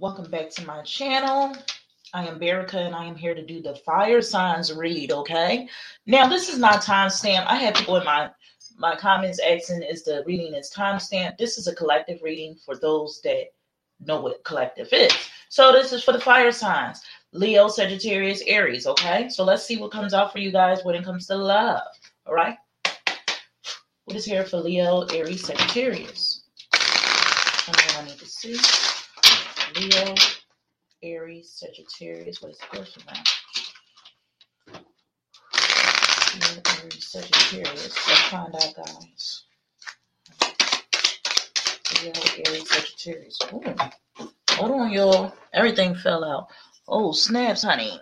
Welcome back to my channel. I am Berica and I am here to do the fire signs read, okay? Now, this is not timestamp. I had people in my my comments asking is the reading is timestamp. This is a collective reading for those that know what collective is. So this is for the fire signs. Leo, Sagittarius, Aries, okay? So let's see what comes out for you guys when it comes to love. All right? What is here for Leo, Aries, Sagittarius? I need to see. Leo, Aries, Sagittarius. What is the first one? Leo, Aries, Sagittarius. Let's find out, guys. Leo, Aries, Sagittarius. Ooh. Hold on, y'all. Everything fell out. Oh, snaps, honey.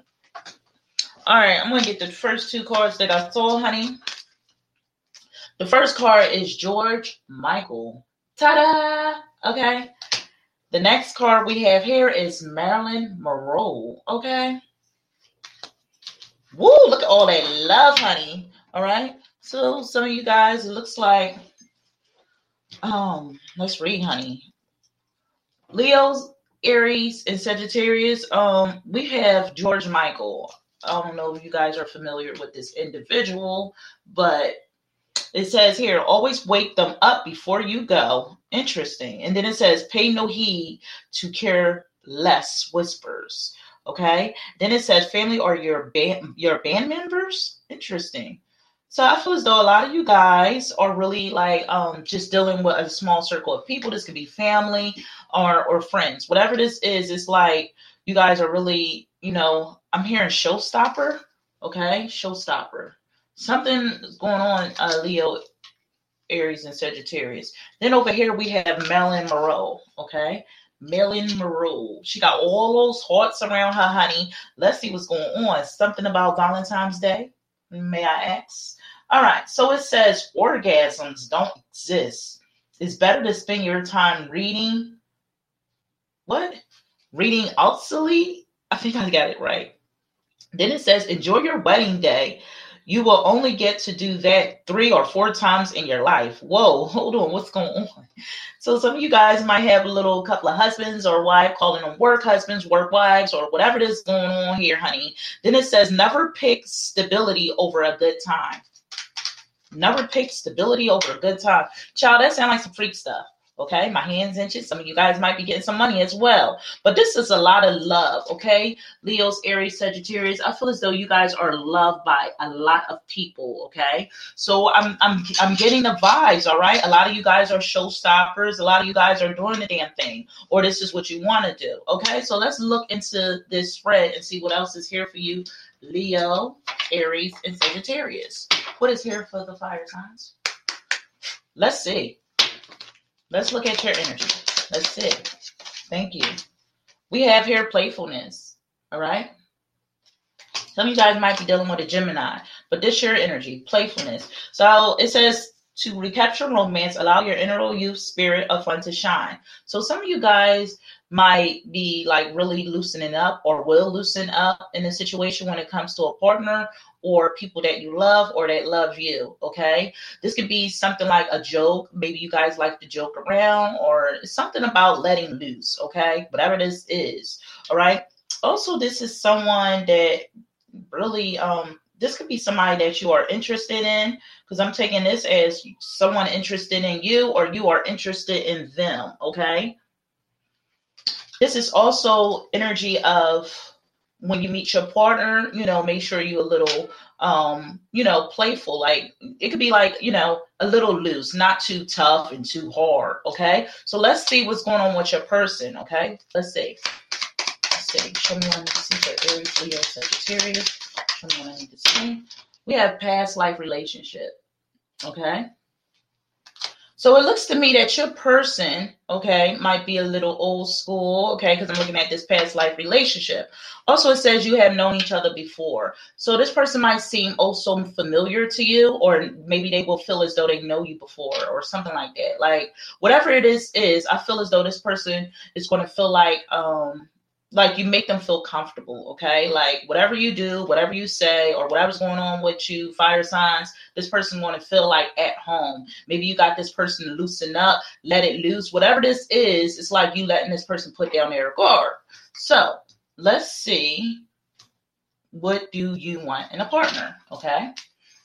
All right, I'm going to get the first two cards that I saw, honey. The first card is George Michael. Ta da! Okay. The next card we have here is Marilyn Monroe. Okay. Woo, look at all that love, honey. All right. So some of you guys, it looks like um, let's read, honey. Leo's, Aries, and Sagittarius. Um, we have George Michael. I don't know if you guys are familiar with this individual, but it says here, always wake them up before you go. Interesting. And then it says, pay no heed to care less whispers. Okay. Then it says, family or your band, your band members. Interesting. So I feel as though a lot of you guys are really like um, just dealing with a small circle of people. This could be family or or friends. Whatever this is, it's like you guys are really, you know, I'm hearing showstopper. Okay, showstopper something is going on, uh, Leo, Aries, and Sagittarius. Then over here we have Marilyn Monroe. Okay. Marilyn Monroe. She got all those hearts around her, honey. Let's see what's going on. Something about Valentine's Day. May I ask? All right. So it says orgasms don't exist. It's better to spend your time reading. What? Reading obsolete? I think I got it right. Then it says enjoy your wedding day you will only get to do that three or four times in your life. Whoa, hold on, what's going on? So some of you guys might have a little couple of husbands or wife calling them work husbands, work wives, or whatever it is going on here, honey. Then it says never pick stability over a good time. Never pick stability over a good time. Child, that sounds like some freak stuff. Okay, my hands inches. Some of you guys might be getting some money as well. But this is a lot of love. Okay, Leo's, Aries, Sagittarius. I feel as though you guys are loved by a lot of people. Okay, so I'm I'm I'm getting the vibes. All right, a lot of you guys are showstoppers. A lot of you guys are doing the damn thing, or this is what you want to do. Okay, so let's look into this spread and see what else is here for you, Leo, Aries, and Sagittarius. What is here for the fire signs? Let's see. Let's look at your energy. Let's see. Thank you. We have here playfulness. All right. Some of you guys might be dealing with a Gemini, but this your energy, playfulness. So it says to recapture romance, allow your inner youth spirit of fun to shine. So some of you guys might be like really loosening up or will loosen up in a situation when it comes to a partner or people that you love or that love you. Okay. This could be something like a joke. Maybe you guys like to joke around or something about letting loose. Okay. Whatever this is. All right. Also, this is someone that really, um, this could be somebody that you are interested in because I'm taking this as someone interested in you or you are interested in them. Okay. This is also energy of when you meet your partner, you know, make sure you a little um, you know, playful. Like it could be like, you know, a little loose, not too tough and too hard. Okay. So let's see what's going on with your person. Okay. Let's see. Let's see. Show me need see for Aries, Leo, Sagittarius. I need to see. We have past life relationship. Okay. So it looks to me that your person, okay, might be a little old school, okay, because I'm looking at this past life relationship. Also, it says you have known each other before. So this person might seem also familiar to you, or maybe they will feel as though they know you before, or something like that. Like whatever it is, is I feel as though this person is going to feel like um like you make them feel comfortable, okay? Like whatever you do, whatever you say, or whatever's going on with you, fire signs, this person want to feel like at home. Maybe you got this person to loosen up, let it loose. Whatever this is, it's like you letting this person put down their guard. So let's see. What do you want in a partner? Okay.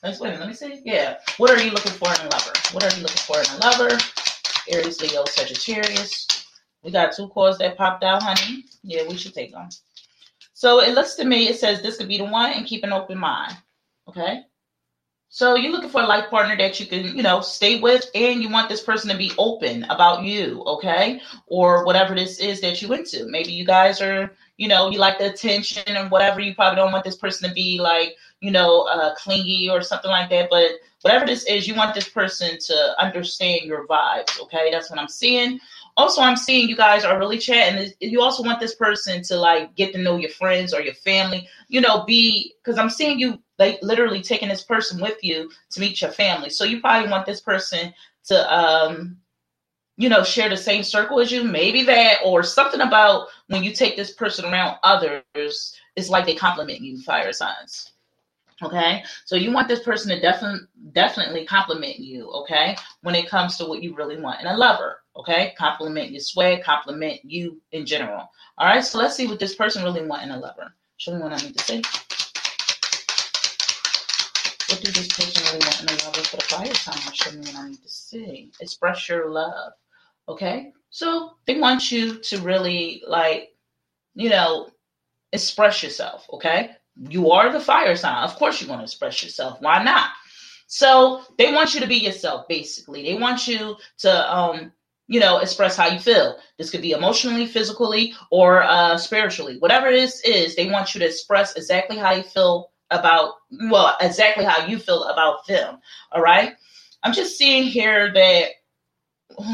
Let's wait. Let me see. Yeah. What are you looking for in a lover? What are you looking for in a lover? Aries, Leo, Sagittarius. We got two cards that popped out, honey. Yeah, we should take them. So it looks to me, it says this could be the one and keep an open mind. Okay. So you're looking for a life partner that you can, you know, stay with, and you want this person to be open about you, okay, or whatever this is that you into. Maybe you guys are, you know, you like the attention and whatever. You probably don't want this person to be like, you know, uh, clingy or something like that. But whatever this is, you want this person to understand your vibes, okay? That's what I'm seeing also i'm seeing you guys are really chatting. You also want this person to like get to know your friends or your family you know be because i'm seeing you like literally taking this person with you to meet your family. So you probably want this person to um you know share the same circle as you maybe that or something about when you take this person around others it's like they compliment you fire signs. Okay, so you want this person to definitely definitely compliment you, okay, when it comes to what you really want. In a lover, okay? Compliment your swag, compliment you in general. All right, so let's see what this person really want in a lover. Show me what I need to say. What does this person really want in a lover for the fire sign? Show me what I need to see. Express your love, okay? So they want you to really like, you know, express yourself, okay? You are the fire sign. Of course, you're going to express yourself. Why not? So they want you to be yourself, basically. They want you to, um, you know, express how you feel. This could be emotionally, physically, or uh, spiritually. Whatever this is, they want you to express exactly how you feel about, well, exactly how you feel about them. All right. I'm just seeing here that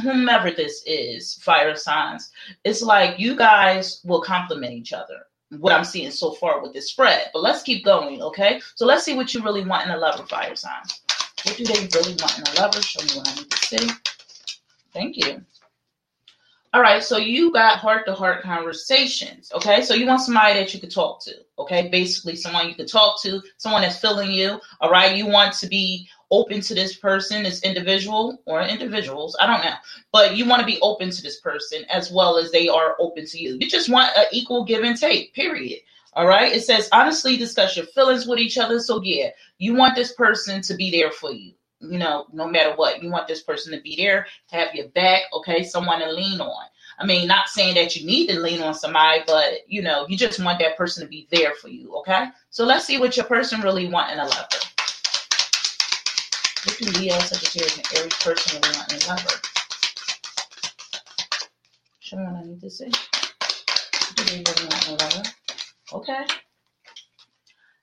whomever this is, fire signs, it's like you guys will complement each other what I'm seeing so far with this spread. But let's keep going, okay? So let's see what you really want in a lover, fire sign. What do they really want in a lover? Show me what I need to see. Thank you. All right, so you got heart to heart conversations. Okay, so you want somebody that you could talk to. Okay, basically someone you could talk to, someone that's feeling you. All right, you want to be open to this person, this individual or individuals, I don't know, but you want to be open to this person as well as they are open to you. You just want an equal give and take, period. All right. It says honestly discuss your feelings with each other. So, yeah, you want this person to be there for you, you know, no matter what. You want this person to be there, to have your back, okay, someone to lean on. I mean, not saying that you need to lean on somebody, but you know, you just want that person to be there for you, okay? So let's see what your person really want in a lover. At Leo, Sagittarius, and Aries person really want in a lover. Show me what I need to see. Do want? Okay.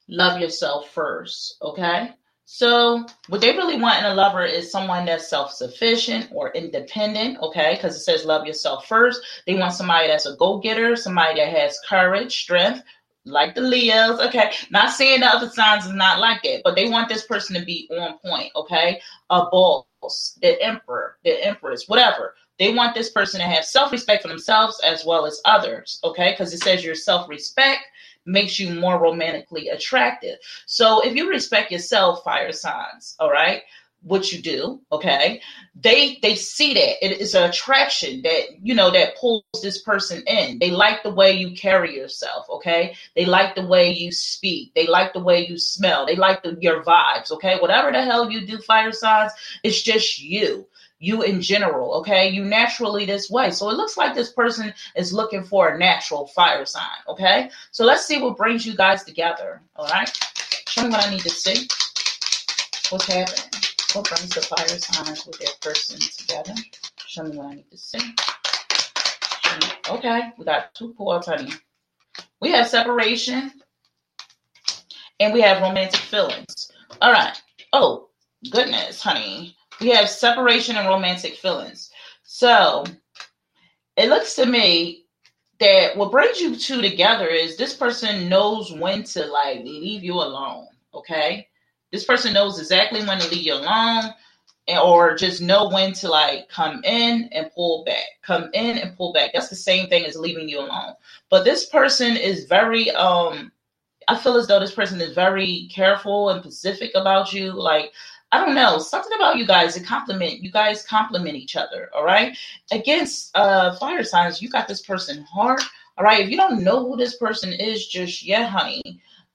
Love yourself first, okay? So, what they really want in a lover is someone that's self sufficient or independent, okay? Because it says love yourself first. They want somebody that's a go getter, somebody that has courage, strength, like the Leos, okay? Not saying the other signs is not like that, but they want this person to be on point, okay? A boss, the emperor, the empress, whatever. They want this person to have self respect for themselves as well as others, okay? Because it says your self respect makes you more romantically attractive. So if you respect yourself, fire signs, all right, what you do, okay, they they see that it is an attraction that you know that pulls this person in. They like the way you carry yourself, okay. They like the way you speak. They like the way you smell. They like the, your vibes, okay. Whatever the hell you do, fire signs, it's just you you in general, okay? You naturally this way. So it looks like this person is looking for a natural fire sign, okay? So let's see what brings you guys together, all right? Show me what I need to see. What's happening? What brings the fire signs with their person together? Show me what I need to see. Okay, we got two points, honey. We have separation and we have romantic feelings. All right. Oh, goodness, honey we have separation and romantic feelings. So it looks to me that what brings you two together is this person knows when to like leave you alone. Okay. This person knows exactly when to leave you alone. and, or just know when to like come in and pull back come in and pull back that's the same thing as leaving you alone but this person is very um i feel as though this person is very careful and specific about you like I don't know, something about you guys, a compliment. You guys compliment each other, all right? Against uh fire signs, you got this person hard. All right. If you don't know who this person is just yet, honey,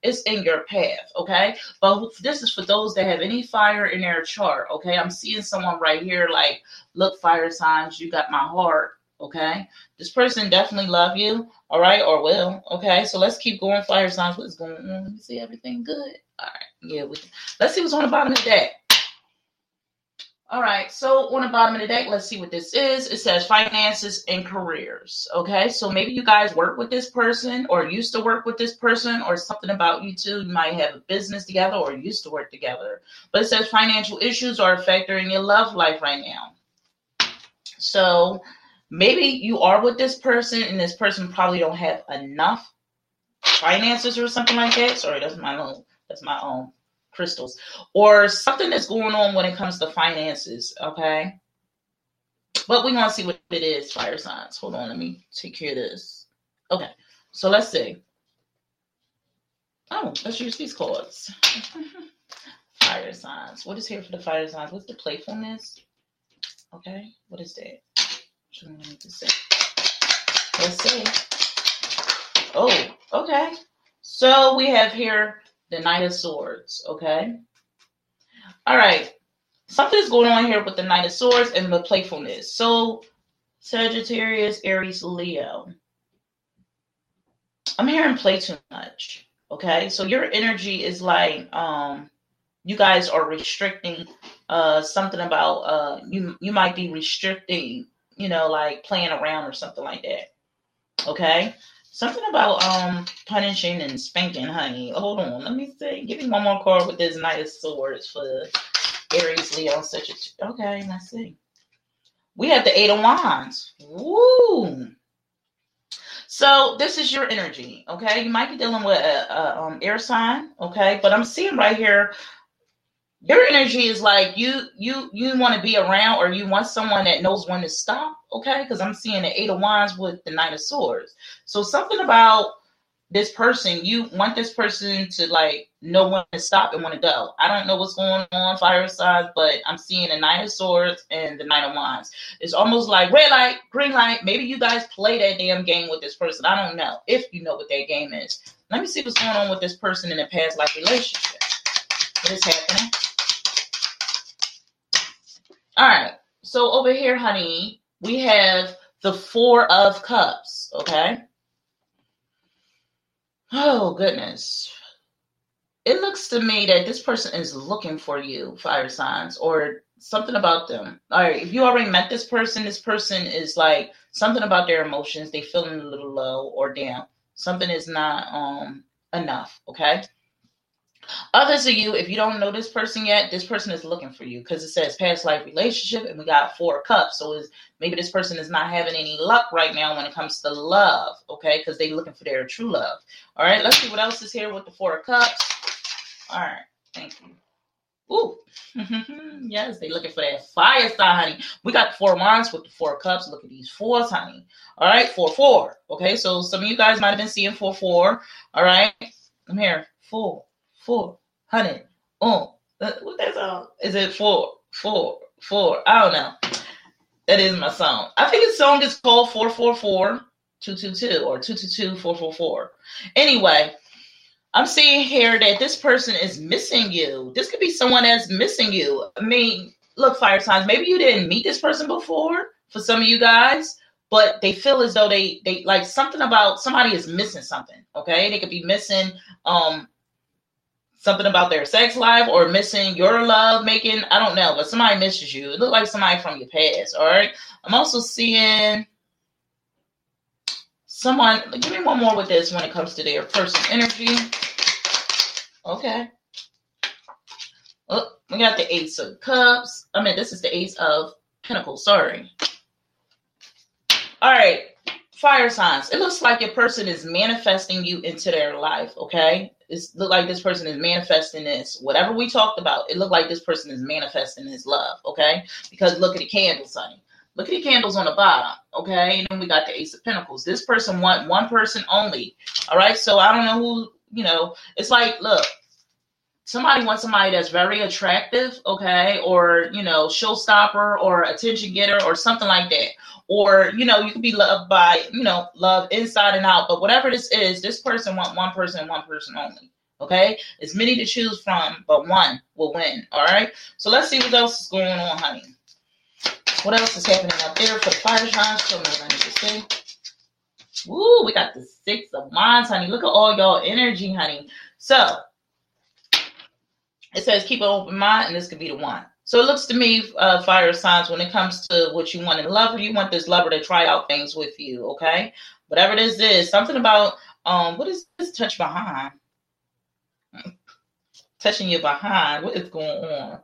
it's in your path, okay? But this is for those that have any fire in their chart, okay? I'm seeing someone right here like, look, fire signs, you got my heart, okay? This person definitely love you, all right, or will, okay? So let's keep going, fire signs. What's going on? Let me see everything good. All right, yeah. We, let's see what's on the bottom of the deck. All right, so on the bottom of the deck, let's see what this is. It says finances and careers. Okay, so maybe you guys work with this person or used to work with this person or something about you two. You might have a business together or used to work together. But it says financial issues are a factor in your love life right now. So maybe you are with this person and this person probably don't have enough finances or something like that. Sorry, that's my own. That's my own crystals or something that's going on when it comes to finances. Okay. But we're going to see what it is, fire signs. Hold on. Let me take care of this. Okay. So let's see. Oh, let's use these cards. fire signs. What is here for the fire signs? What's the playfulness? Okay. What is that? What do I need to say? Let's see. Oh, okay. So we have here the Knight of Swords, okay? All right. Something's going on here with the Knight of Swords and the playfulness. So, Sagittarius, Aries, Leo. I'm hearing play too much, okay? So your energy is like um you guys are restricting uh something about uh you you might be restricting, you know, like playing around or something like that. Okay? Something about um punishing and spanking, honey. Hold on, let me see. Give me one more card with this Knight of Swords for Aries, Leo, such a. Okay, let's see. We have the Eight of Wands. Woo! So this is your energy, okay? You might be dealing with a, a um, air sign, okay? But I'm seeing right here your energy is like you you you want to be around or you want someone that knows when to stop okay? Because i'm seeing the eight of wands with the knight of swords. So something about this person you want this person to like know when to stop and when to go. I don't know what's going on fire signs but i'm seeing the knight of swords and the knight of wands. It's almost like red light green light. Maybe you guys play that damn game with this person. I don't know if you know what that game is. Let me see what's going on with this person in a past life relationship. What is happening? All right. So over here, honey, we have the Four of Cups. Okay. Oh, goodness. It looks to me that this person is looking for you, fire signs, or something about them. All right. If you already met this person, this person is like something about their emotions. They feeling a little low or down. Something is not um enough. Okay. Others of you, if you don't know this person yet, this person is looking for you because it says past life relationship, and we got four cups. So maybe this person is not having any luck right now when it comes to love, okay? Because they're looking for their true love. All right, let's see what else is here with the four cups. All right, thank you. Ooh, yes, they looking for that fire sign, honey. We got four wands with the four cups. Look at these fours, honey. All right, four, four. Okay, so some of you guys might have been seeing four, four. All right, I'm here. Four, four hundred. Oh, what that song? Is it four, four, four? I don't know. That is my song. I think his song is called 444 222 or 222 444. Anyway, I'm seeing here that this person is missing you. This could be someone that's missing you. I mean, look, fire signs, maybe you didn't meet this person before for some of you guys, but they feel as though they they like something about somebody is missing something. Okay. They could be missing um something about their sex life or missing your love making. I don't know, but somebody misses you. It looked like somebody from your past. All right. I'm also seeing someone. Give me one more with this when it comes to their person energy. Okay. Oh, we got the Ace of Cups. I mean, this is the Ace of Pentacles. Sorry. All right. Fire signs. It looks like your person is manifesting you into their life. Okay It look like this person is manifesting this. Whatever we talked about, it looked like this person is manifesting his love. Okay, because look at the candles, honey. Look at the candles on the bottom. Okay, and then we got the Ace of Pentacles. This person want one person only. All right, so I don't know who. You know, it's like look somebody wants somebody that's very attractive, okay, or you know, showstopper or attention getter or something like that. Or, you know, you can be loved by, you know, love inside and out. But whatever this is, this person want one person, one person only. Okay? It's many to choose from, but one will win. All right. So let's see what else is going on, honey. What else is happening up there for the fire signs? Show me to see. Woo, we got the six of wands, honey. Look at all y'all energy, honey. So it says keep an open mind, and this could be the one. So it looks to me, uh, fire signs, when it comes to what you want in lover, you want this lover to try out things with you, okay? Whatever this is, something about um, what is this touch behind? Touching you behind. What is going on?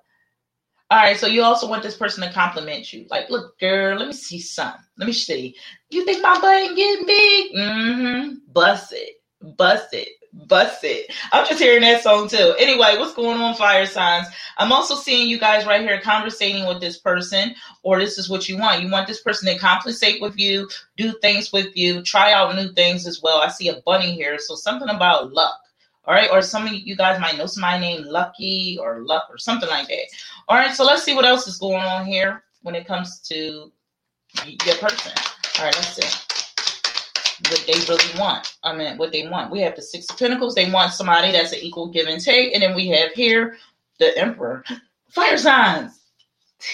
All right, so you also want this person to compliment you. Like, look, girl, let me see something. Let me see. You think my butt ain't getting big? Mm-hmm. Bust it. Bust it bust it. I'm just hearing that song too. Anyway, what's going on, fire signs? I'm also seeing you guys right here conversating with this person, or this is what you want. You want this person to compensate with you, do things with you, try out new things as well. I see a bunny here, so something about luck. All right, or some of you guys might know somebody named Lucky or Luck or something like that. All right, so let's see what else is going on here when it comes to your person. All right, let's see what they really want. I mean, what they want. We have the Six of Pentacles. They want somebody that's an equal give and take. And then we have here the Emperor. Fire signs.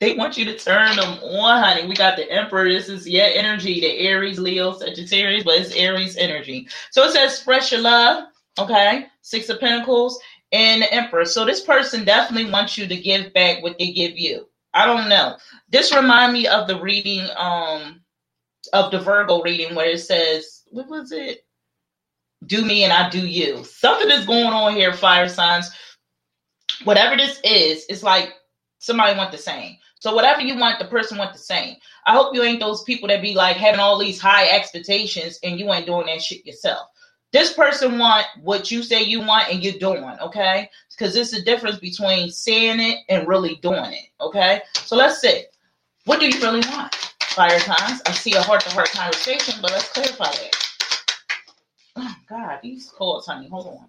they want you to turn them on, honey. We got the Emperor. This is yeah energy, the Aries, Leo, Sagittarius, but it's Aries energy. So it says express your love. Okay, Six of Pentacles and the Emperor. So this person definitely wants you to give back what they give you. I don't know. This remind me of the reading um of the Virgo reading where it says, what was it? Do me and I do you. Something is going on here, fire signs. Whatever this is, it's like somebody want the same. So whatever you want, the person want the same. I hope you ain't those people that be like having all these high expectations and you ain't doing that shit yourself. This person want what you say you want and you're doing, okay? Because there's a difference between saying it and really doing it, okay? So let's see. What do you really want? Fire times. I see a heart to heart conversation, but let's clarify that. Oh, God, these cards, honey. Hold on.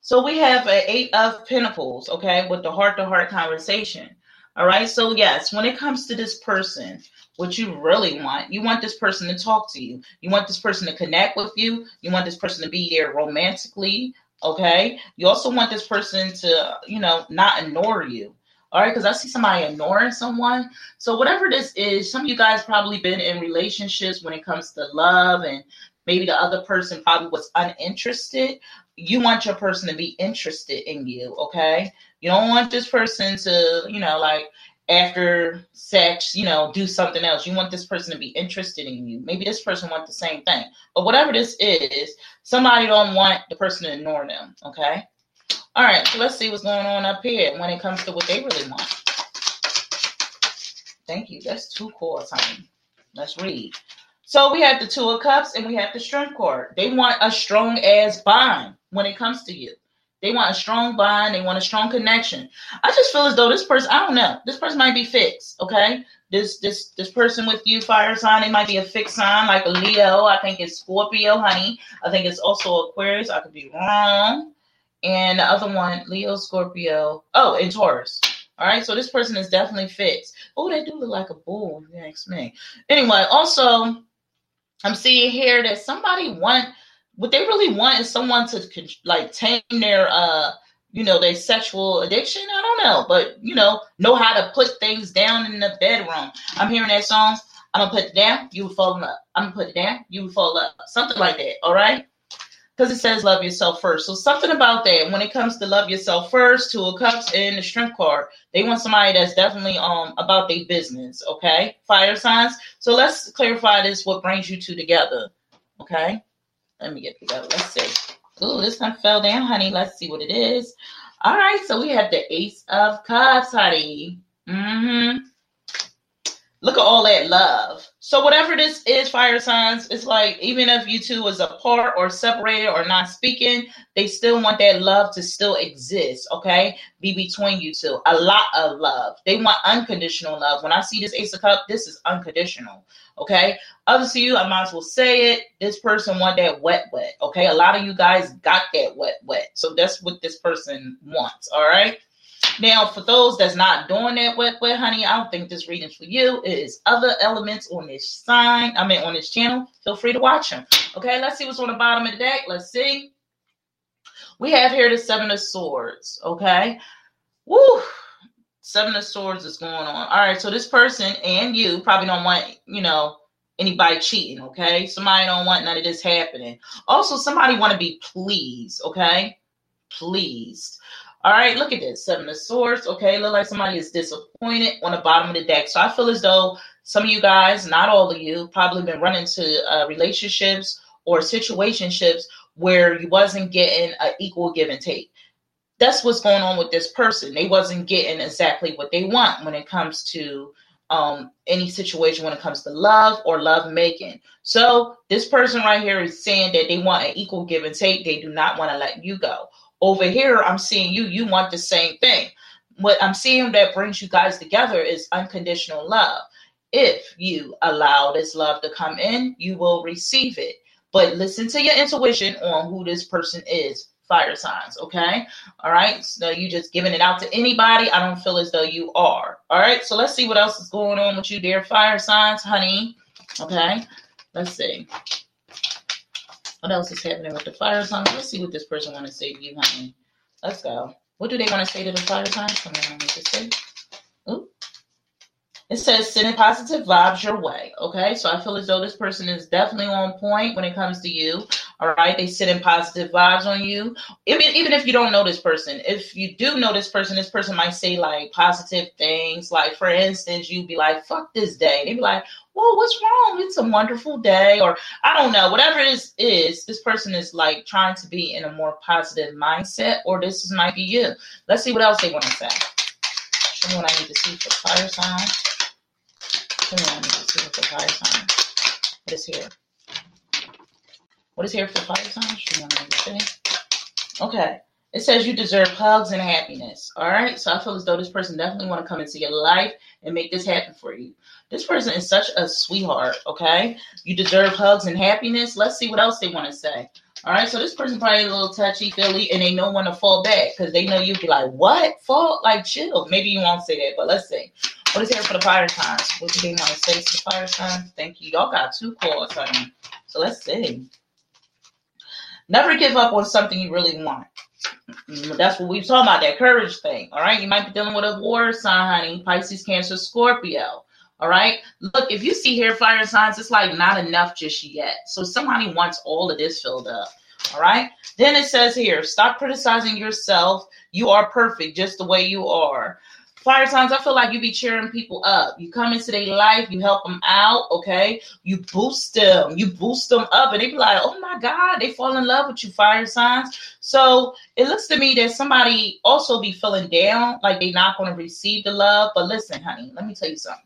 So we have an eight of pentacles, okay, with the heart to heart conversation. All right. So, yes, when it comes to this person, what you really want, you want this person to talk to you. You want this person to connect with you. You want this person to be there romantically. Okay. You also want this person to, you know, not ignore you. All right, because I see somebody ignoring someone. So whatever this is, some of you guys probably been in relationships when it comes to love, and maybe the other person probably was uninterested. You want your person to be interested in you, okay? You don't want this person to, you know, like after sex, you know, do something else. You want this person to be interested in you. Maybe this person wants the same thing. But whatever this is, somebody don't want the person to ignore them, okay? All right, so let's see what's going on up here when it comes to what they really want. Thank you. That's two chords, honey. Let's read. So we have the Two of Cups and we have the Strength card. They want a strong ass bond when it comes to you. They want a strong bond. They want a strong connection. I just feel as though this person, I don't know, this person might be fixed. Okay, this this this person with you, fire sign, it might be a fixed sign like a Leo. I think it's Scorpio, honey. I think it's also Aquarius. I could be wrong and the other one, Leo, Scorpio. Oh, and Taurus. All right, so this person is definitely fixed. Oh, they do look like a bull, if you ask me. Anyway, also, I'm seeing here that somebody want what they really want is someone to like tame their uh you know their sexual addiction. I don't know, but you know know how to put things down in the bedroom. I'm hearing that song. I'm gonna put it down, you fall up. I'm gonna put it down, you fall up. Something like that. All right because it says love yourself first. So something about that when it comes to love yourself first, two of cups and the strength card, they want somebody that's definitely um about their business. Okay, fire signs. So let's clarify this. What brings you two together? Okay, let me get together. Let's see. Oh, this one fell down, honey. Let's see what it is. All right, so we have the Ace of Cups, honey. Mm-hmm. Look at all that love. So whatever this is, fire signs, it's like even if you two was apart or separated or not speaking, they still want that love to still exist. Okay, be between you two. A lot of love. They want unconditional love. When I see this Ace of Cup, this is unconditional. Okay, others to you, I might as well say it. This person want that wet, wet. Okay, a lot of you guys got that wet, wet. So that's what this person wants. All right. Now, for those that's not doing that wet, wet, honey, I don't think this reading's for you. It is other elements on this sign. I mean, on this channel. Feel free to watch them. Okay, let's see what's on the bottom of the deck. Let's see. We have here the Seven of Swords. Okay. Woo. Seven of Swords is going on. All right, so this person and you probably don't want, you know, anybody cheating, okay? Somebody don't want none of this happening. Also, somebody want to be pleased, okay? Pleased. All right, look at this. Seven of Swords. Okay, look like somebody is disappointed on the bottom of the deck. So I feel as though some of you guys, not all of you, probably been running to uh, relationships or situationships where you wasn't getting an equal give and take. That's what's going on with this person. They wasn't getting exactly what they want when it comes to um, any situation when it comes to love or love making. So this person right here is saying that they want an equal give and take. They do not want to let you go. Over here, I'm seeing you, you want the same thing. What I'm seeing that brings you guys together is unconditional love. If you allow this love to come in, you will receive it. But listen to your intuition on who this person is. Fire signs, okay? All right. So you just giving it out to anybody. I don't feel as though you are. All right. So let's see what else is going on with you, dear fire signs, honey. Okay. Let's see. What else is happening with the fire signs? Let's see what this person want to say to you, honey. Let's go. What do they want to say to the fire signs? Come on, let me say. Ooh. It says sending positive vibes your way. Okay, so I feel as though this person is definitely on point when it comes to you. All right, they sit in positive vibes on you. Even even if you don't know this person, if you do know this person, this person might say like positive things. Like for instance, you'd be like, "Fuck this day." They'd be like, well, what's wrong? It's a wonderful day, or I don't know, whatever it is, is this person is like trying to be in a more positive mindset, or this might be you. Let's see what else they want to say. Show me what I need to see for fire sign. Show me what I need to see for fire sign. What is here? What is here for fire sign? Show me what I need to see. Okay. It says you deserve hugs and happiness. All right. So I feel as though this person definitely want to come into your life and make this happen for you. This person is such a sweetheart. Okay. You deserve hugs and happiness. Let's see what else they want to say. All right. So this person probably a little touchy feely and they know when to fall back because they know you'd be like, what? Fall? Like, chill. Maybe you won't say that, but let's see. What is here for the fire signs? What do they want to say to the fire signs? Thank you. Y'all got two calls, honey. So let's see. Never give up on something you really want. Mm, that's what we have talking about, that courage thing. All right. You might be dealing with a water sign, honey. Pisces, Cancer, Scorpio. All right. Look, if you see here fire signs, it's like not enough just yet. So somebody wants all of this filled up. All right. Then it says here, stop criticizing yourself. You are perfect just the way you are. Fire signs, I feel like you be cheering people up. You come into their life, you help them out, okay? You boost them, you boost them up, and they be like, oh my God, they fall in love with you, fire signs. So it looks to me that somebody also be feeling down, like they not to receive the love. But listen, honey, let me tell you something.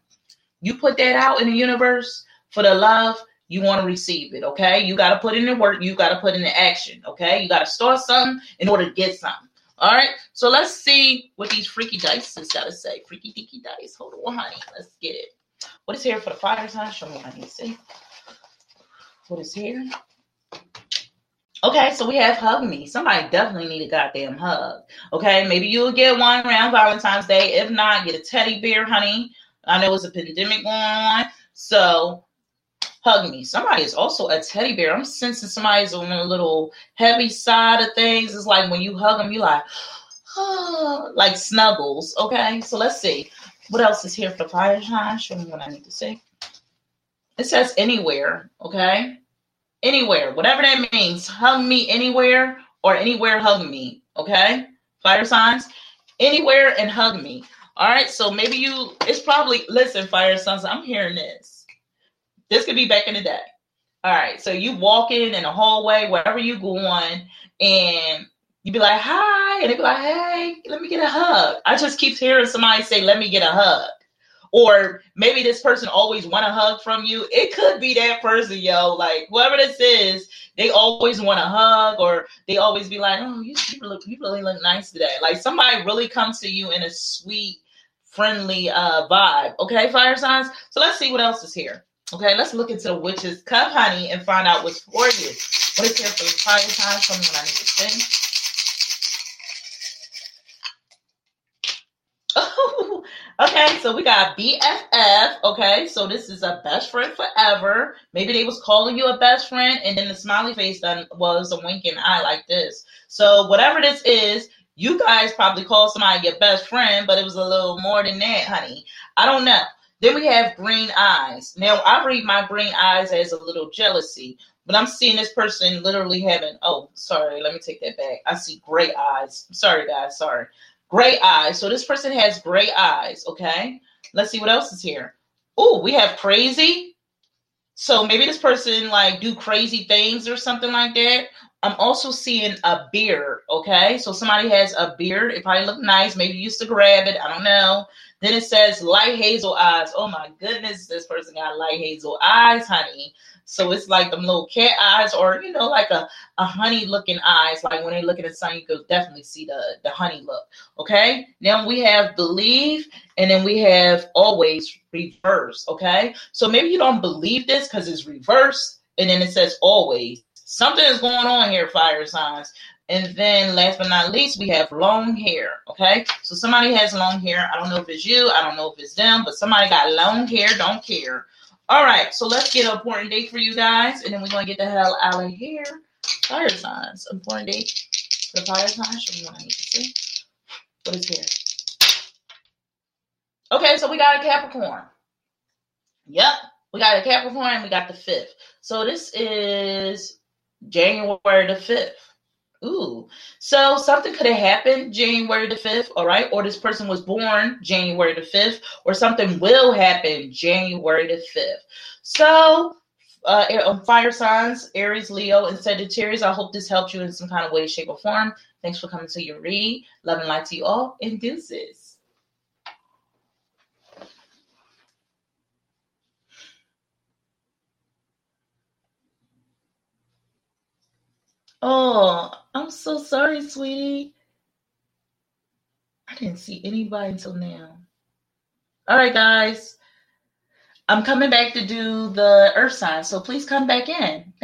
You put that out in the universe for the love, you want to receive it, okay? You got to put in the work, you got to put in the action, okay? You got to start something in order to get something. All right, so let's see what these freaky dice has got to say. Freaky deaky dice. Hold on, honey. Let's get it. What is here for the fire sign? Show me to see. What is here? Okay, so we have hug me. Somebody definitely need a goddamn hug. Okay, maybe you'll get one around Valentine's Day. If not, get a teddy bear, honey. I know it's a pandemic going on, so hug me. Somebody is also a teddy bear. I'm sensing somebody's on a little heavy side of things. It's like when you hug them, you like, oh, like snuggles. Okay, so let's see. What else is here for fire sign? Show me what I need to say. It says anywhere. Okay, anywhere, whatever that means. Hug me anywhere or anywhere hug me. Okay, fire signs, anywhere and hug me. All right, so maybe you. It's probably listen, fire signs. I'm hearing this this could be back in the day. All right. So you walking in a hallway, wherever you going, and you be like, hi, and they be like, hey, let me get a hug. I just keep hearing somebody say, let me get a hug. or maybe this person always want a hug from you. It could be that person, yo. Like whoever this is, they always want a hug, or they always be like, "Oh, you, you look, you really look nice today." Like somebody really comes to you in a sweet, friendly uh vibe. Okay, fire signs. So let's see what else is here. Okay, let's look into the witch's cup, honey, and find out what's for you. What is here for the fire? Tell me what I need to. Oh, okay, so we got BFF. Okay, so this is a best friend forever. Maybe they was calling you a best friend, and then the smiley face done was a winking eye like this. So whatever this is, you guys probably call somebody your best friend, but it was a little more than that, honey. I don't know. Then we have green eyes. Now I read my green eyes as a little jealousy, but I'm seeing this person literally having. Oh, sorry. Let me take that back. I see gray eyes. Sorry, guys. Sorry. Gray eyes. So this person has gray eyes. Okay. Let's see what else is here. Oh, we have crazy. So maybe this person like do crazy things or something like that. I'm also seeing a beard. Okay. So somebody has a beard. It probably look nice. Maybe used to grab it. I don't know. Then it says light hazel eyes. Oh my goodness, this person got light hazel eyes, honey. So it's like them little cat eyes, or you know, like a, a honey looking eyes. Like when they look at the sun, you could definitely see the, the honey look. Okay. Now we have believe, and then we have always reverse. Okay. So maybe you don't believe this because it's reverse, and then it says always. Something is going on here, fire signs. And then last but not least, we have long hair. Okay. So somebody has long hair. I don't know if it's you. I don't know if it's them, but somebody got long hair. Don't care. All right, so let's get an important date for you guys, and then we're gonna get the hell out of here. Fire signs, important date for fire signs. Show me what I need to see. What is here? Okay, so we got a Capricorn. Yep, we got a Capricorn. We got the fifth. So this is January the fifth. Ooh. So something could have happened January the 5th, all right? Or this person was born January the 5th, or something will happen January the 5th. So, uh, on fire signs, Aries, Leo, and Sagittarius, I hope this helped you in some kind of way, shape, or form. Thanks for coming to your read. Love and light to you all, and deuces. Oh, I'm so sorry, sweetie. I didn't see anybody until now. All right, guys. I'm coming back to do the earth sign, so please come back in. Thank